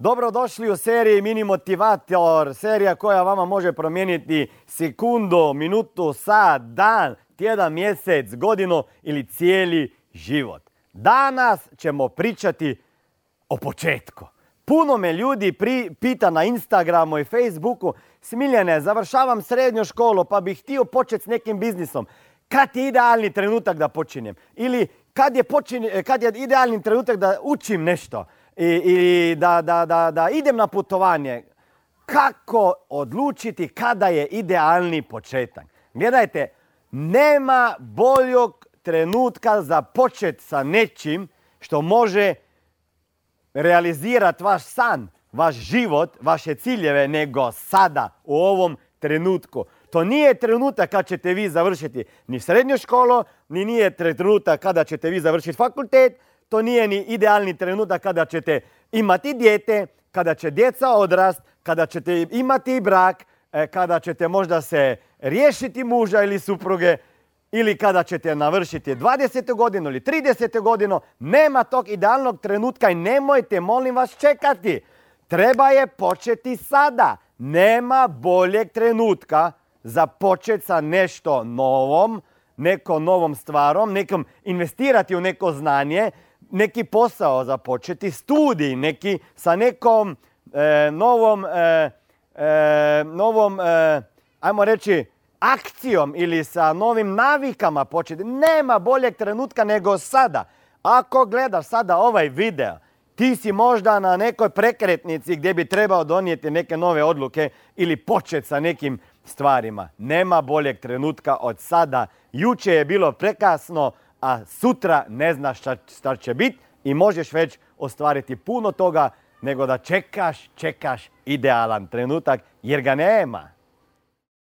Dobrodošli u seriji Mini Motivator, serija koja vama može promijeniti sekundu, minutu, sat, dan, tjedan, mjesec, godinu ili cijeli život. Danas ćemo pričati o početku. Puno me ljudi pita na Instagramu i Facebooku, Smiljene, završavam srednju školu pa bih htio početi s nekim biznisom. Kad je idealni trenutak da počinjem? Ili kad je, kad je idealni trenutak da učim nešto? I, da, da, da, da idem na putovanje, kako odlučiti kada je idealni početak? Gledajte, nema boljog trenutka za počet sa nečim što može realizirati vaš san, vaš život, vaše ciljeve, nego sada, u ovom trenutku. To nije trenutak kad ćete vi završiti ni srednju školu, ni nije trenutak kada ćete vi završiti fakultet, to nije ni idealni trenutak kada ćete imati dijete, kada će djeca odrast, kada ćete imati brak, e, kada ćete možda se riješiti muža ili supruge, ili kada ćete navršiti 20. godinu ili 30. godinu, nema tog idealnog trenutka i nemojte, molim vas, čekati. Treba je početi sada. Nema boljeg trenutka za početi sa nešto novom, nekom novom stvarom, nekom investirati u neko znanje, neki posao započeti, studij neki sa nekom e, novom, e, e, novom ajmo reći, akcijom ili sa novim navikama početi. Nema boljeg trenutka nego sada. Ako gledaš sada ovaj video, ti si možda na nekoj prekretnici gdje bi trebao donijeti neke nove odluke ili početi sa nekim stvarima. Nema boljeg trenutka od sada. Juče je bilo prekasno, a sutra ne znaš šta, će biti i možeš već ostvariti puno toga nego da čekaš, čekaš idealan trenutak jer ga nema.